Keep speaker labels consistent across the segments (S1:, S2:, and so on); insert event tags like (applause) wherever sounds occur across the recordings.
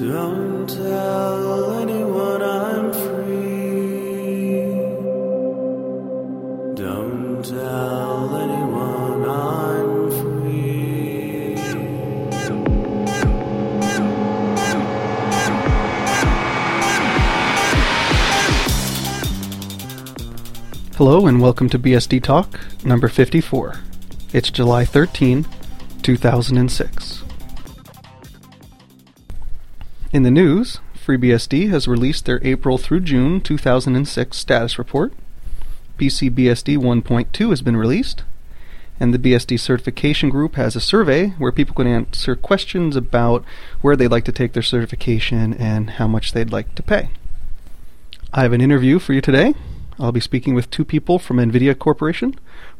S1: Don't tell anyone I'm free. Don't tell anyone I'm free.
S2: Hello and welcome to BSD Talk number 54. It's July 13, 2006. In the news, FreeBSD has released their April through June 2006 status report. PC-BSD 1.2 has been released, and the BSD certification group has a survey where people can answer questions about where they'd like to take their certification and how much they'd like to pay. I have an interview for you today. I'll be speaking with two people from NVIDIA Corporation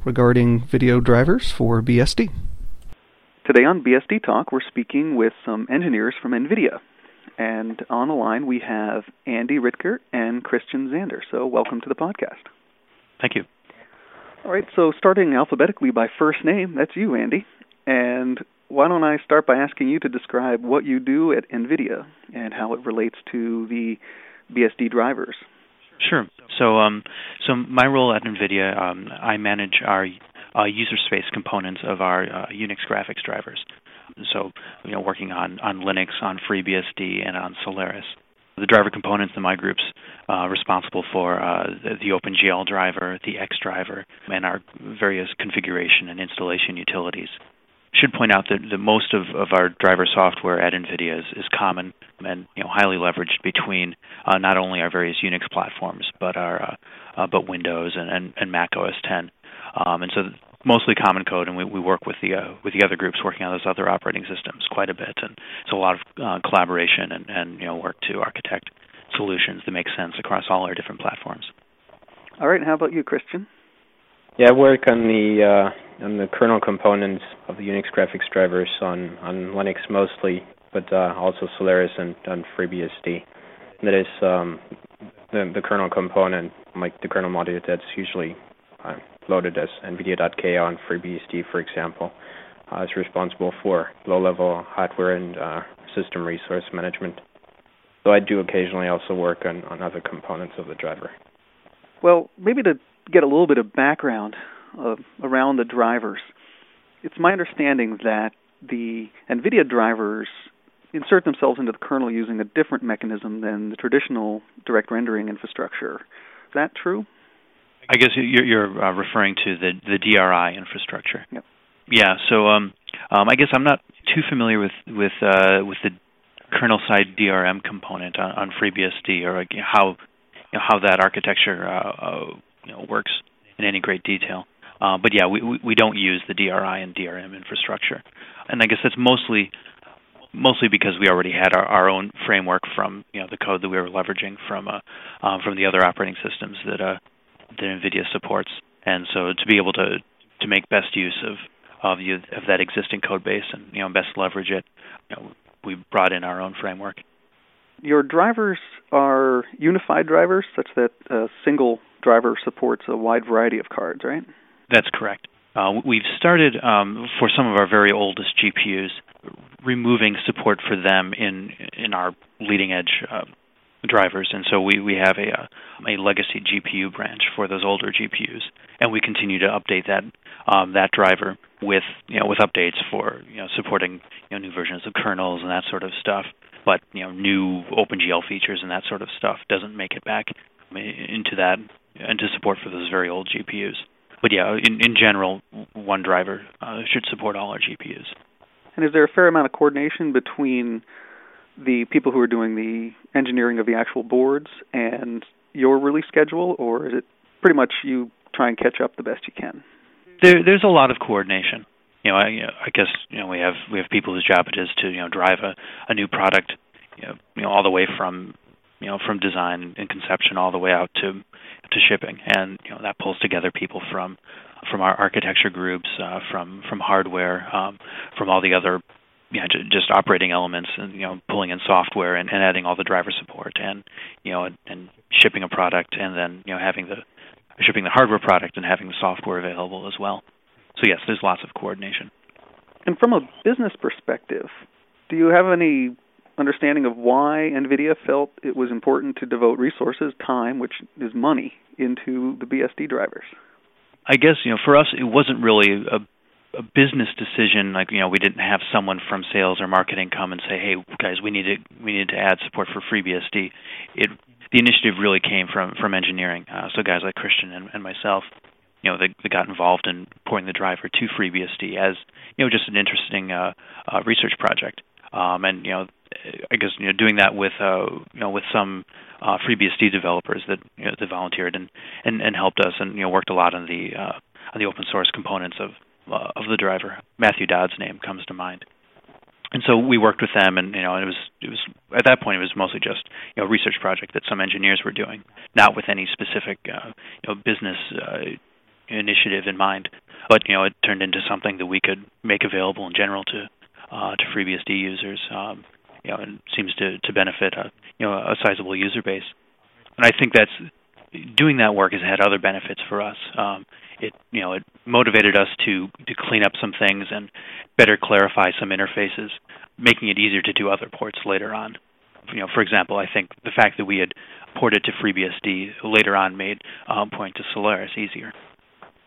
S2: regarding video drivers for BSD. Today on BSD Talk, we're speaking with some engineers from NVIDIA. And on the line, we have Andy Ritger and Christian Zander. So, welcome to the podcast.
S3: Thank you.
S2: All right, so starting alphabetically by first name, that's you, Andy. And why don't I start by asking you to describe what you do at NVIDIA and how it relates to the BSD drivers?
S3: Sure. So, um, so my role at NVIDIA, um, I manage our uh, user space components of our uh, Unix graphics drivers. Working on on Linux, on FreeBSD, and on Solaris. The driver components in my groups uh, responsible for uh, the, OpenGL driver, the X driver, and our various configuration and installation utilities should point out that most of, of our driver software at NVIDIA is, is common and you know highly leveraged between uh, not only our various Unix platforms but our uh, uh, but Windows and, and, and Mac OS 10. Um, and so mostly common code, and we, we work with the uh, with the other groups working on those other operating systems quite a bit, and it's a lot of uh, collaboration and, and you know work to architect solutions that make sense across all our different platforms.
S2: All right, how about you, Christian?
S4: Yeah, I work on the uh, on the kernel components of the Unix graphics drivers on on Linux mostly, but uh, also Solaris and on FreeBSD. That is um, the the kernel component, like the kernel module that's usually uh, loaded as NVIDIA.k on FreeBSD, for example, uh, is responsible for low-level hardware and uh, system resource management. So I do occasionally also work on, on other components of the driver.
S2: Well, maybe to get a little bit of background uh, around the drivers, it's my understanding that the NVIDIA drivers insert themselves into the kernel using a different mechanism than the traditional direct rendering infrastructure. Is that true?
S3: I guess you're, you're uh, referring to the the DRI infrastructure.
S2: Yep.
S3: Yeah. So um, um, I guess I'm not too familiar with with uh, with the kernel side DRM component on, on FreeBSD or like, how you know, how that architecture uh, uh, you know, works in any great detail. Uh, but yeah, we, we we don't use the DRI and DRM infrastructure, and I guess that's mostly mostly because we already had our, our own framework from you know the code that we were leveraging from uh, um, from the other operating systems that uh, that NVIDIA supports. And so to be able to to make best use of of, you, of that existing code base and you know best leverage it, you know, we brought in our own framework.
S2: Your drivers are unified drivers, such that a single driver supports a wide variety of cards, right?
S3: That's correct. Uh, we've started um, for some of our very oldest GPUs, removing support for them in in our leading edge uh, drivers, and so we we have a a legacy GPU branch for those older GPUs, and we continue to update that um, that driver with you know with updates for you know supporting you know new versions of kernels and that sort of stuff. But you know new OpenGL features and that sort of stuff doesn't make it back into that into support for those very old GPUs. But yeah, in, in general, one driver uh, should support all our GPUs.
S2: And is there a fair amount of coordination between the people who are doing the engineering of the actual boards and your release schedule, or is it pretty much you try and catch up the best you can?
S3: There, there's a lot of coordination. You know, I, I guess you know we have we have people whose job it is to you know drive a, a new product, you know, you know all the way from you know from design and conception all the way out to to shipping, and you know that pulls together people from from our architecture groups, uh, from from hardware, um, from all the other you know, just operating elements and you know pulling in software and, and adding all the driver support and you know and, and shipping a product and then you know having the shipping the hardware product and having the software available as well. So yes, there's lots of coordination.
S2: And from a business perspective, do you have any
S5: understanding of why NVIDIA felt it was important to devote resources, time, which is money, into the BSD drivers?
S3: I guess you know for us it wasn't really a a business decision like you know we didn't have someone from sales or marketing come and say hey guys we need to we need to add support for FreeBSD. It the initiative really came from from engineering. Uh, so guys like Christian and, and myself you know they, they got involved in porting the driver to FreeBSD as you know just an interesting uh, uh, research project. Um, and you know I guess you know doing that with uh, you know with some uh, FreeBSD developers that you know, that volunteered and, and and helped us and you know worked a lot on the uh, on the open source components of uh, of the driver. Matthew Dodd's name comes to mind. And so we worked with them, and you know, it was it was at that point it was mostly just you know a research project that some engineers were doing, not with any specific uh, you know business uh, initiative in mind. But you know, it turned into something that we could make available in general to uh, to FreeBSD users. Um, you know, and seems to to benefit a you know a sizable user base. And I think that's doing that work has had other benefits for us. Um, it you know it motivated us to to clean up some things and better clarify some interfaces, making it easier to do other ports later on. You know, for example, I think the fact that we had ported to FreeBSD later on made um, point to Solaris easier.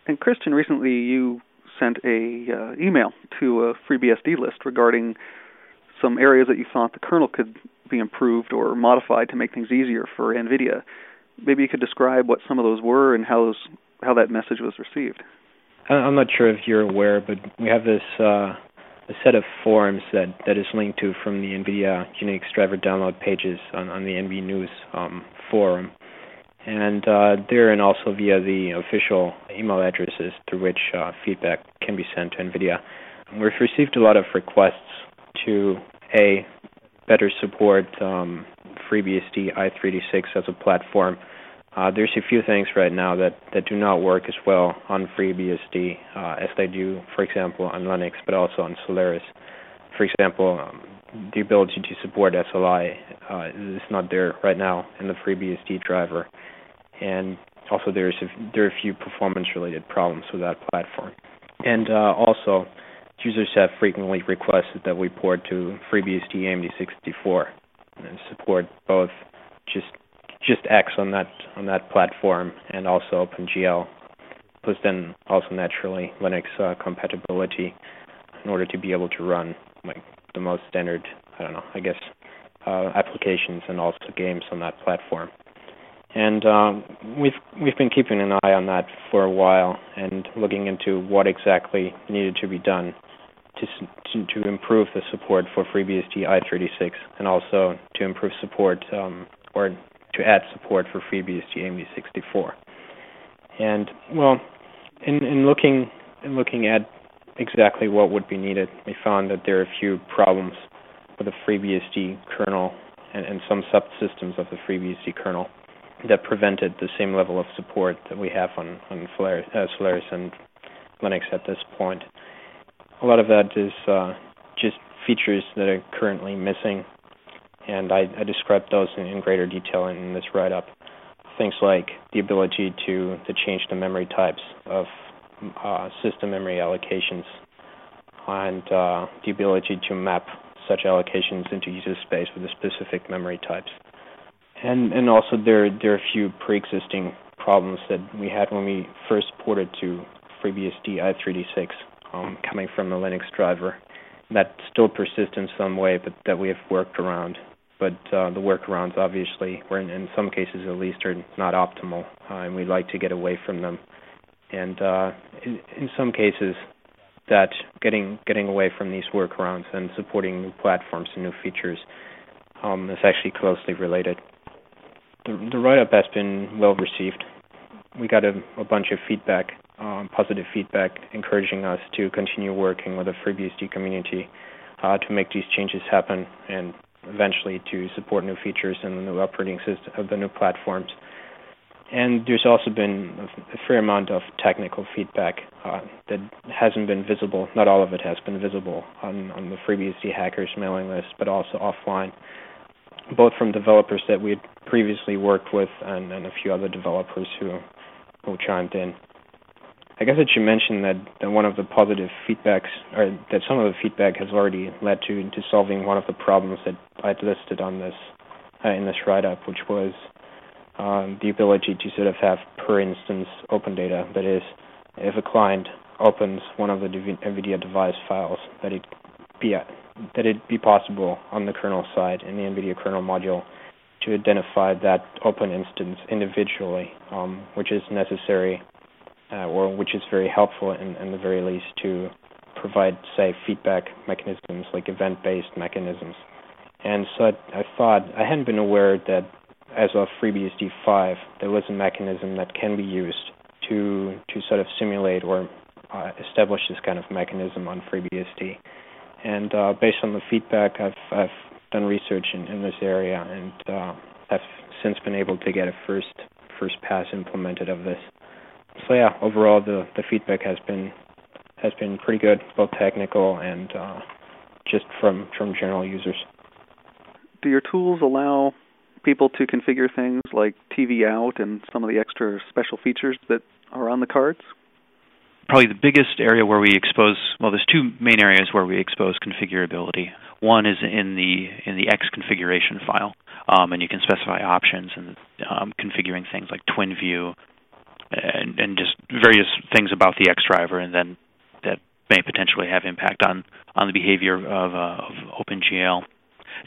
S5: And Christian, recently you sent a uh, email to a FreeBSD list regarding some areas that you thought the kernel could be improved or modified to make things easier for NVIDIA. Maybe you could describe what some of those were and how those how that message was received.
S4: I'm not sure if you're aware, but we have this uh, a set of forums that, that is linked to from the NVIDIA Unix driver download pages on, on the NV News um, forum. And uh, there and also via the official email addresses through which uh, feedback can be sent to NVIDIA. We've received a lot of requests to A, better support um, FreeBSD i386 as a platform uh, there's a few things right now that, that do not work as well on FreeBSD uh, as they do, for example, on Linux, but also on Solaris. For example, um, the ability to support SLI uh, is not there right now in the FreeBSD driver, and also there's a, there are a few performance-related problems with that platform. And uh, also, users have frequently requested that we port to FreeBSD AMD64 and support both just just X on that on that platform, and also OpenGL, plus then also naturally Linux uh, compatibility in order to be able to run like the most standard, I don't know, I guess, uh, applications and also games on that platform. And um, we've we've been keeping an eye on that for a while and looking into what exactly needed to be done to to, to improve the support for FreeBSD i386 and also to improve support um, or to add support for FreeBSD AMD64. And well, in, in looking in looking at exactly what would be needed, we found that there are a few problems with the FreeBSD kernel and, and some subsystems of the FreeBSD kernel that prevented the same level of support that we have on on Solaris, uh, Solaris and Linux at this point. A lot of that is uh, just features that are currently missing and I, I described those in, in greater detail in, in this write-up. Things like the ability to, to change the memory types of uh, system memory allocations and uh, the ability to map such allocations into user space with the specific memory types. And, and also there, there are a few pre-existing problems that we had when we first ported to FreeBSD i386 um, coming from the Linux driver that still persists in some way, but that we have worked around but uh, the workarounds obviously, or in, in, some cases at least, are not optimal, uh, and we'd like to get away from them. And uh, in, in, some cases, that getting getting away from these workarounds and supporting new platforms and new features um, is actually closely related. The, the write-up has been well received. We got a, a bunch of feedback, um, positive feedback, encouraging us to continue working with the FreeBSD community uh, to make these changes happen and eventually to support new features and the new operating system of the new platforms. And there's also been a, fair amount of technical feedback uh, that hasn't been visible. Not all of it has been visible on, on the FreeBSD hackers mailing list, but also offline, both from developers that we had previously worked with and, and a few other developers who who chimed in. I guess I should mention that, that one of the positive feedbacks, or that some of the feedback has already led to to solving one of the problems that I'd listed on this uh, in this write-up, which was um, the ability to sort of have per instance open data. That is, if a client opens one of the NVIDIA device files, that it be that it be possible on the kernel side in the NVIDIA kernel module to identify that open instance individually, um, which is necessary uh, or which is very helpful in, in the very least to provide, say, feedback mechanisms like event-based mechanisms. And so I, I thought I hadn't been aware that as of FreeBSD 5, there was a mechanism that can be used to to sort of simulate or uh, establish this kind of mechanism on FreeBSD. And uh, based on the feedback, I've I've done research in, in this area, and uh, I've since been able to get a first first pass implemented of this. So yeah, overall the the feedback has been has been pretty good, both technical and uh, just from from general users.
S5: Do your tools allow people to configure things like TV out and some of the extra special features that are on the cards?
S3: Probably the biggest area where we expose well, there's two main areas where we expose configurability. One is in the in the X configuration file, um, and you can specify options and um, configuring things like TwinView and, and just various things about the X driver, and then that may potentially have impact on on the behavior of, uh, of OpenGL.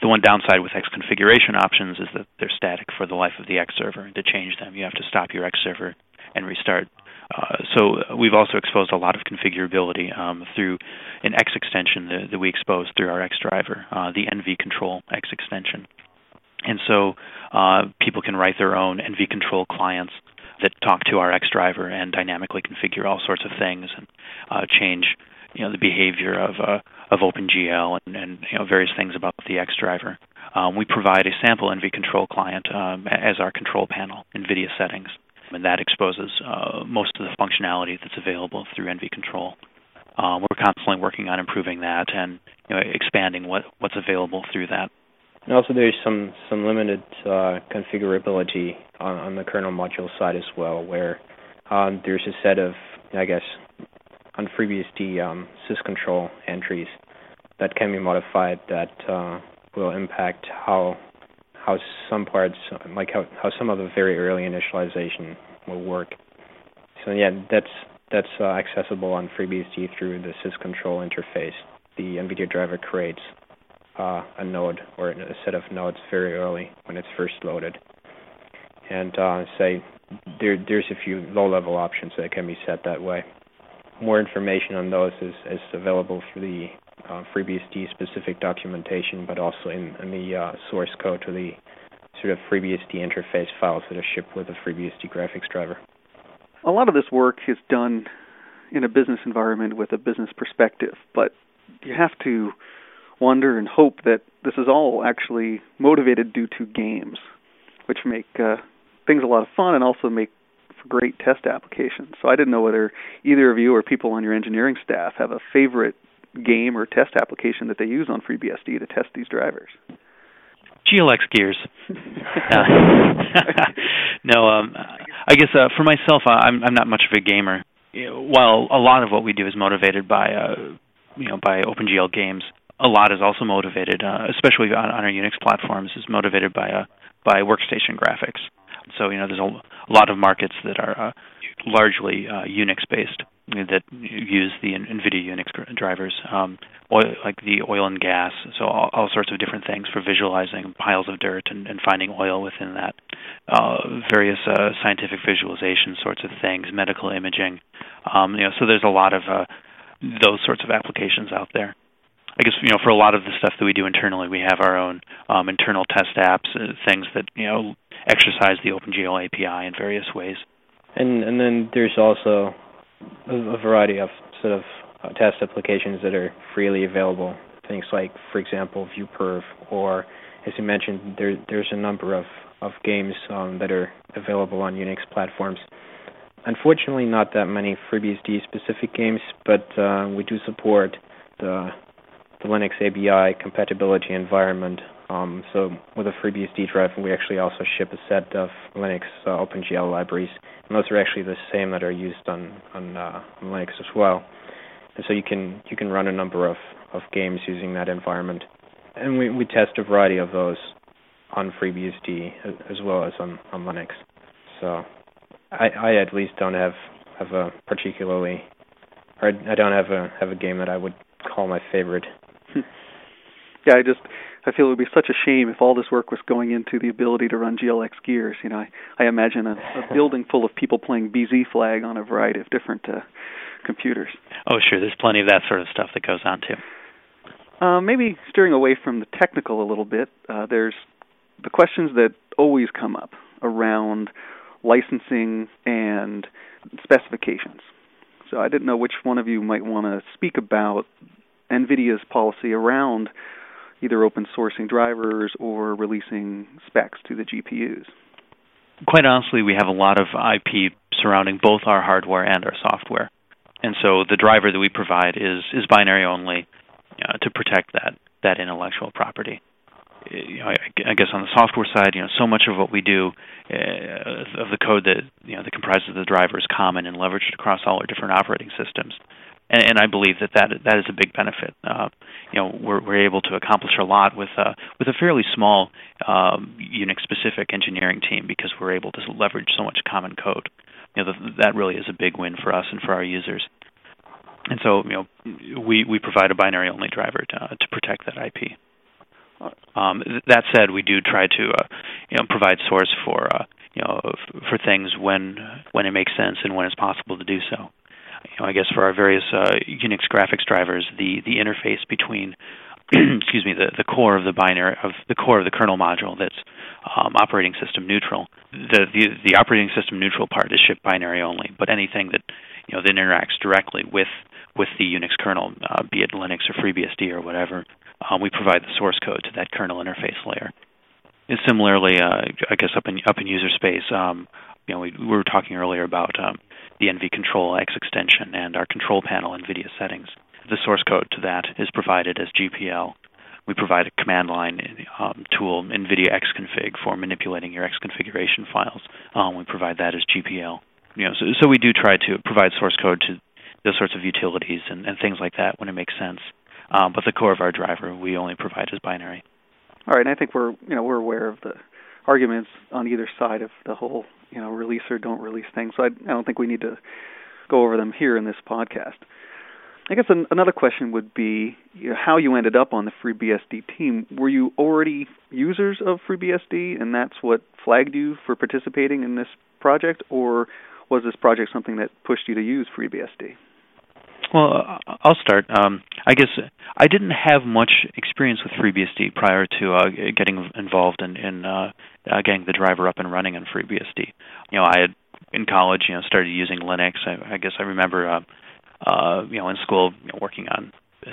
S3: The one downside with X configuration options is that they're static for the life of the X server, and to change them, you have to stop your X server and restart. Uh, so we've also exposed a lot of configurability um, through an X extension that, that, we exposed through our X driver, uh, the NV Control X extension. And so uh, people can write their own NV Control clients that talk to our X driver and dynamically configure all sorts of things and uh, change you know the behavior of uh, of OpenGL and, and you know various things about the X driver. Um, we provide a sample NV control client um, as our control panel NVIDIA settings, and that exposes uh, most of the functionality that's available through NV control. Um, we're constantly working on improving that and you know, expanding what, what's available through that.
S4: And also, there's some some limited uh, configurability on, on, the kernel module side as well, where um, there's a set of, I guess, on FreeBSD um, sysctl entries that can be modified that uh, will impact how how some parts, like how, how some of the very early initialization will work. So yeah, that's that's uh, accessible on FreeBSD through the sysctl interface. The NVIDIA driver creates uh, a node or a set of nodes very early when it's first loaded. And uh, say there, there's a few low-level options that can be set that way. More information on those is, is available through the uh, FreeBSD specific documentation, but also in, in the uh, source code to the sort of FreeBSD interface files that are shipped with the FreeBSD graphics driver.
S5: A lot of this work is done in a business environment with a business perspective, but you have to wonder and hope that this is all actually motivated due to games, which make uh, things a lot of fun and also make for great test applications. So I didn't know whether either of you or people on your engineering staff have a favorite game or test application that they use on FreeBSD to test these drivers.
S3: GLX Gears. uh, (laughs) no, um, I guess uh, for myself, I'm I'm not much of a gamer. While a lot of what we do is motivated by uh, you know by OpenGL games, a lot is also motivated, uh, especially on, on, our Unix platforms, is motivated by uh, by workstation graphics. So you know, there's a, a lot of markets that are uh, largely uh, Unix based that use the NVIDIA Unix drivers, um, oil, like the oil and gas. So all, all, sorts of different things for visualizing piles of dirt and, and finding oil within that. Uh, various uh, scientific visualization sorts of things, medical imaging. Um, you know, so there's a lot of those sorts of applications out there. I guess you know for a lot of the stuff that we do internally, we have our own um, internal test apps, uh, things that you know exercise the OpenGL API in various ways.
S4: And and then there's also a, variety of sort of uh, test applications that are freely available. Things like, for example, ViewPerf, or as you mentioned, there there's a number of of games um, that are available on Unix platforms. Unfortunately, not that many FreeBSD specific games, but uh, we do support the Linux ABI compatibility environment Um, so with a FreeBSD drive, we actually also ship a set of Linux uh, OpenGL libraries, and those are actually the same that are used on on, uh, on Linux as well. And so you can you can run a number of, of games using that environment, and we we test a variety of those on FreeBSD as well as on, on Linux. So I, I at least don't have have a particularly, or I don't have a have a game that I would call my favorite.
S5: Yeah, I just I feel it would be such a shame if all this work was going into the ability to run GLX gears. You know, I, I imagine a, a (laughs) building full of people playing BZFlag on a variety of different uh, computers.
S3: Oh, sure. There's plenty of that sort of stuff that goes on too.
S5: Uh, maybe steering away from the technical a little bit, uh, there's the questions that always come up around licensing and specifications. So I didn't know which one of you might want to speak about NVIDIA's policy around either open sourcing drivers or releasing specs to the GPUs.
S3: Quite honestly, we have a lot of IP surrounding both our hardware and our software. And so the driver that we provide is, is binary only to protect that, that intellectual property you know, I, guess on the software side, you know, so much of what we do uh, of the code that you know that comprises the driver is common and leveraged across all our different operating systems, and, and I believe that that that is a big benefit. Uh, you know, we're we're able to accomplish a lot with uh, with a fairly small um, Unix specific engineering team because we're able to leverage so much common code. You know, the, that really is a big win for us and for our users. And so, you know, we we provide a binary only driver to, uh, to protect that IP. Um, that said, we do try to uh, you know provide source for uh, you know for things when when it makes sense and when it's possible to do so. You know, I guess for our various uh, Unix graphics drivers, the the interface between (clears throat) excuse me the the core of the binary of the core of the kernel module that's um, operating system neutral. The, the the operating system neutral part is shipped binary only, but anything that you know that interacts directly with with the Unix kernel, uh, be it Linux or FreeBSD or whatever, um, we provide the source code to that kernel interface layer. And similarly, uh, I guess up in up in user space, um, you know, we, we, were talking earlier about um, the NV Control X extension and our control panel NVIDIA settings. The source code to that is provided as GPL. We provide a command line um, tool, NVIDIA Xconfig, for manipulating your X configuration files. Um, we provide that as GPL. You know, so, so we do try to provide source code to those sorts of utilities and, and things like that when it makes sense. Um, but the core of our driver we only provide as binary.
S5: All right, and I think we're you know we're aware of the arguments on either side of the whole you know release or don't release things. So I, I don't think we need to go over them here in this podcast. I guess an, another question would be you know, how you ended up on the FreeBSD team. Were you already users of FreeBSD, and that's what flagged you for participating in this project, or was this project something that pushed you to use FreeBSD?
S3: Well, I'll start. Um, I guess I didn't have much experience with FreeBSD prior to uh, getting involved in, in uh, uh, getting the driver up and running on FreeBSD. You know, I had in college, you know, started using Linux. I, I guess I remember, uh, uh, you know, in school, you know, working on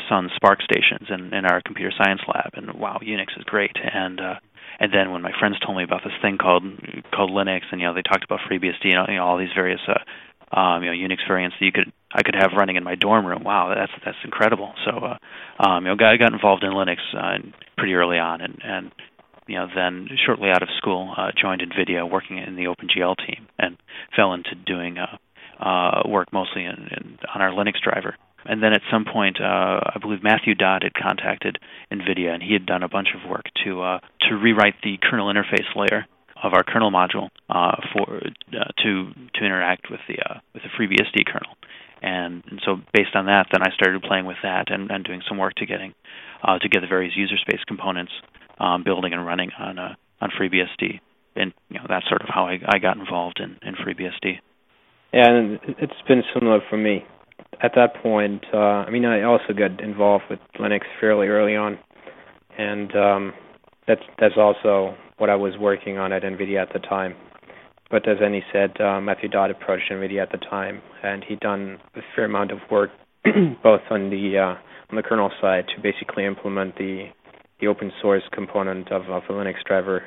S3: Sun SPARC stations in, in our computer science lab, and wow, Unix is great. And uh, and then when my friends told me about this thing called called Linux, and you know, they talked about FreeBSD and you know all these various uh, um, you know Unix variants that you could I could have running in my dorm room. Wow, that's that's incredible. So uh, um, you know, I got involved in Linux uh, pretty early on, and and you know then shortly out of school uh, joined NVIDIA working in the OpenGL team and fell into doing uh, uh, work mostly in, in, on our Linux driver. And then at some point, uh, I believe Matthew Dodd had contacted NVIDIA, and he had done a bunch of work to uh, to rewrite the kernel interface layer of our kernel module uh, for uh, to to interact with the uh, with the FreeBSD kernel. And, and so based on that, then I started playing with that and, and doing some work to getting uh, to get the various user space components um, building and running on on FreeBSD. And you know that's sort of how I, I got involved in, in FreeBSD.
S4: Yeah, and it's been similar for me. At that point, uh, I mean, I also got involved with Linux fairly early on, and um, that's that's also what I was working on at NVIDIA at the time. But as Andy said, uh, Matthew Dodd approached NVIDIA at the time, and he'd done a fair amount of work, (clears throat) both on the uh, on the kernel side to basically implement the the open source component of, of a Linux driver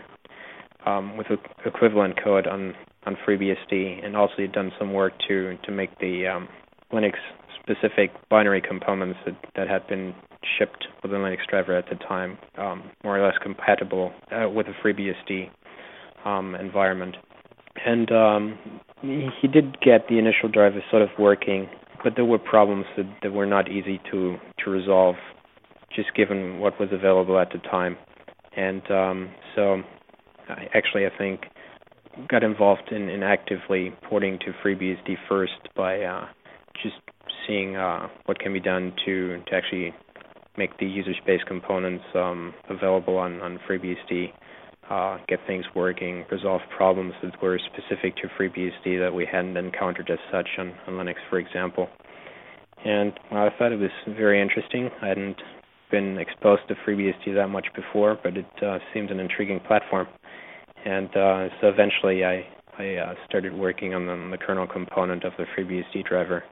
S4: um, with equivalent code on on FreeBSD, and also he'd done some work to to make the um, Linux specific binary components that, that had been shipped with a Linux driver at the time, um, more or less compatible uh, with a FreeBSD um, environment. And um, he did get the initial driver sort of working, but there were problems that, that were not easy to to resolve, just given what was available at the time. And um, so, I, actually, I think got involved in, in actively porting to FreeBSD first by uh, just seeing uh, what can be done to to actually make the user space components um, available on on FreeBSD, uh, get things working, resolve problems that were specific to FreeBSD that we hadn't encountered as such on, on Linux, for example. And I thought it was very interesting. I hadn't been exposed to FreeBSD that much before, but it uh, seemed an intriguing platform. And uh, so eventually I, I uh, started working on the, on the, kernel component of the FreeBSD driver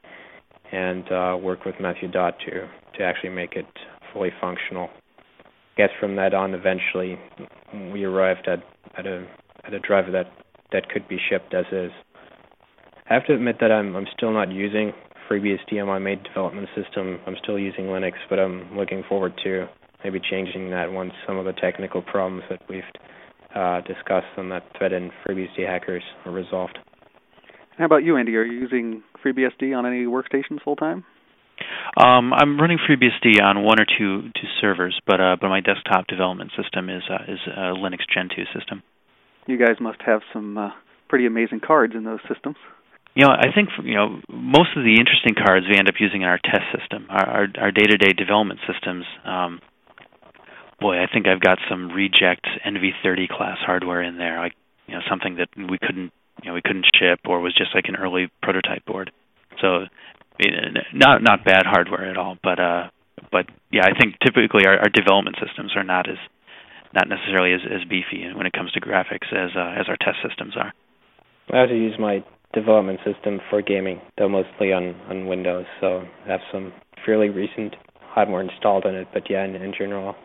S4: and uh, worked with Matthew Dodd to, to actually make it fully functional. I guess from that on, eventually, we arrived at, at a at a driver that, that could be shipped as is. I have to admit that I'm I'm still not using FreeBSD on my main development system. I'm still using Linux, but I'm looking forward to maybe changing that once some of the technical problems that we've uh, discussed on that thread in FreeBSD hackers are resolved.
S5: How about you, Andy? Are you using FreeBSD on any workstations full time?
S3: Um, I'm running FreeBSD on one or two two servers, but uh, but my desktop development system is uh, is a Linux Gentoo system.
S5: You guys must have some uh, pretty amazing cards in those systems.
S3: You know, I think you know most of the interesting cards we end up using in our test system, our our, our day-to-day development systems. Um, boy, I think I've got some reject NV30 class hardware in there, like you know something that we couldn't you know we couldn't ship or was just like an early prototype board. So not not bad hardware at all, but uh, but yeah, I think typically our, our development systems are not as not necessarily as, as beefy when it comes to graphics as uh, as our test systems are.
S4: I have to use my development system for gaming, though mostly on on Windows, so I have some fairly recent hardware installed on it. But yeah, in, in general,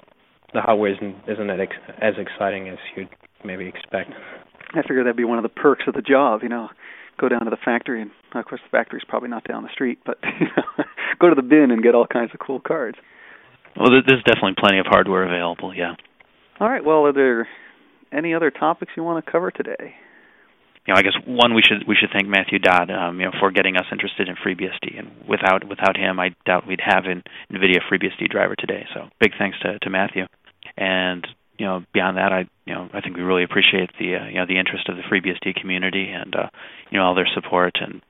S4: the hardware isn't isn't as exciting as you'd maybe expect.
S5: I figure that'd be one of the perks of the job, you know. Go down to the factory, and of course the factory's probably not down the street, but (laughs) you know, go to the bin and get all kinds of cool cards.
S3: Well, there's definitely plenty of hardware available. Yeah.
S5: All right. Well, are there any other topics you want to cover today?
S3: You know, I guess one we should we should thank Matthew Dodd, um, you know, for getting us interested in FreeBSD, and without without him, I doubt we'd have an NVIDIA FreeBSD driver today. So, big thanks to to Matthew. And you know, beyond that, I you know I think we really appreciate the uh, you know the interest of the FreeBSD community and uh, you know all their support. And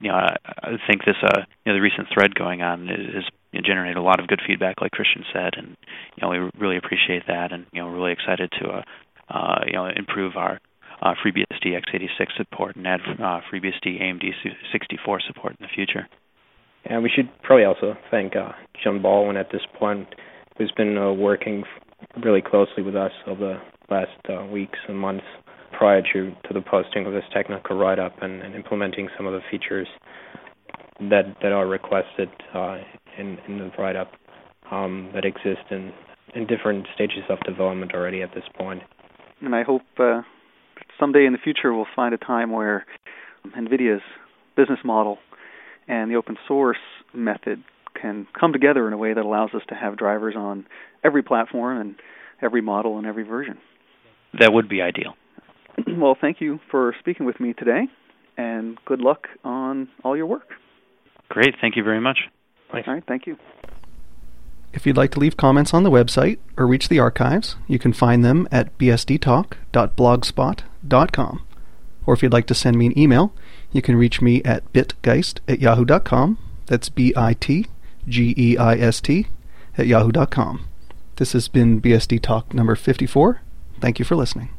S3: you know I, I think this uh you know the recent thread going on is, is generated a lot of good feedback, like Christian said, and you know we really appreciate that, and you know really excited to uh, uh you know improve our uh, FreeBSD x86 support and add uh, FreeBSD AMD 64 support in the future.
S4: And we should probably also thank uh, John Baldwin at this point, who's been uh, working really closely with us over the last uh, weeks and months prior to, to the posting of this technical write-up and, and implementing some of the features that that are requested uh, in, in the write-up um, that exist in, in different stages of development already at this point.
S5: And I hope uh, someday in the future we'll find a time where NVIDIA's business model and the open source method can come together in a way that allows us to have drivers on every platform and every model and every version.
S3: That would be ideal. (clears throat)
S5: well, thank you for speaking with me today, and good luck on all your work.
S3: Great. Thank you very much.
S5: Thanks. All right. Thank you.
S2: If you'd like to leave comments on the website or reach the archives, you can find them at bsdtalk.blogspot.com. Or if you'd like to send me an email, you can reach me at bitgeist at yahoo.com. That's B I T G E I S T at yahoo.com. This has been BSD Talk number 54. Thank you for listening.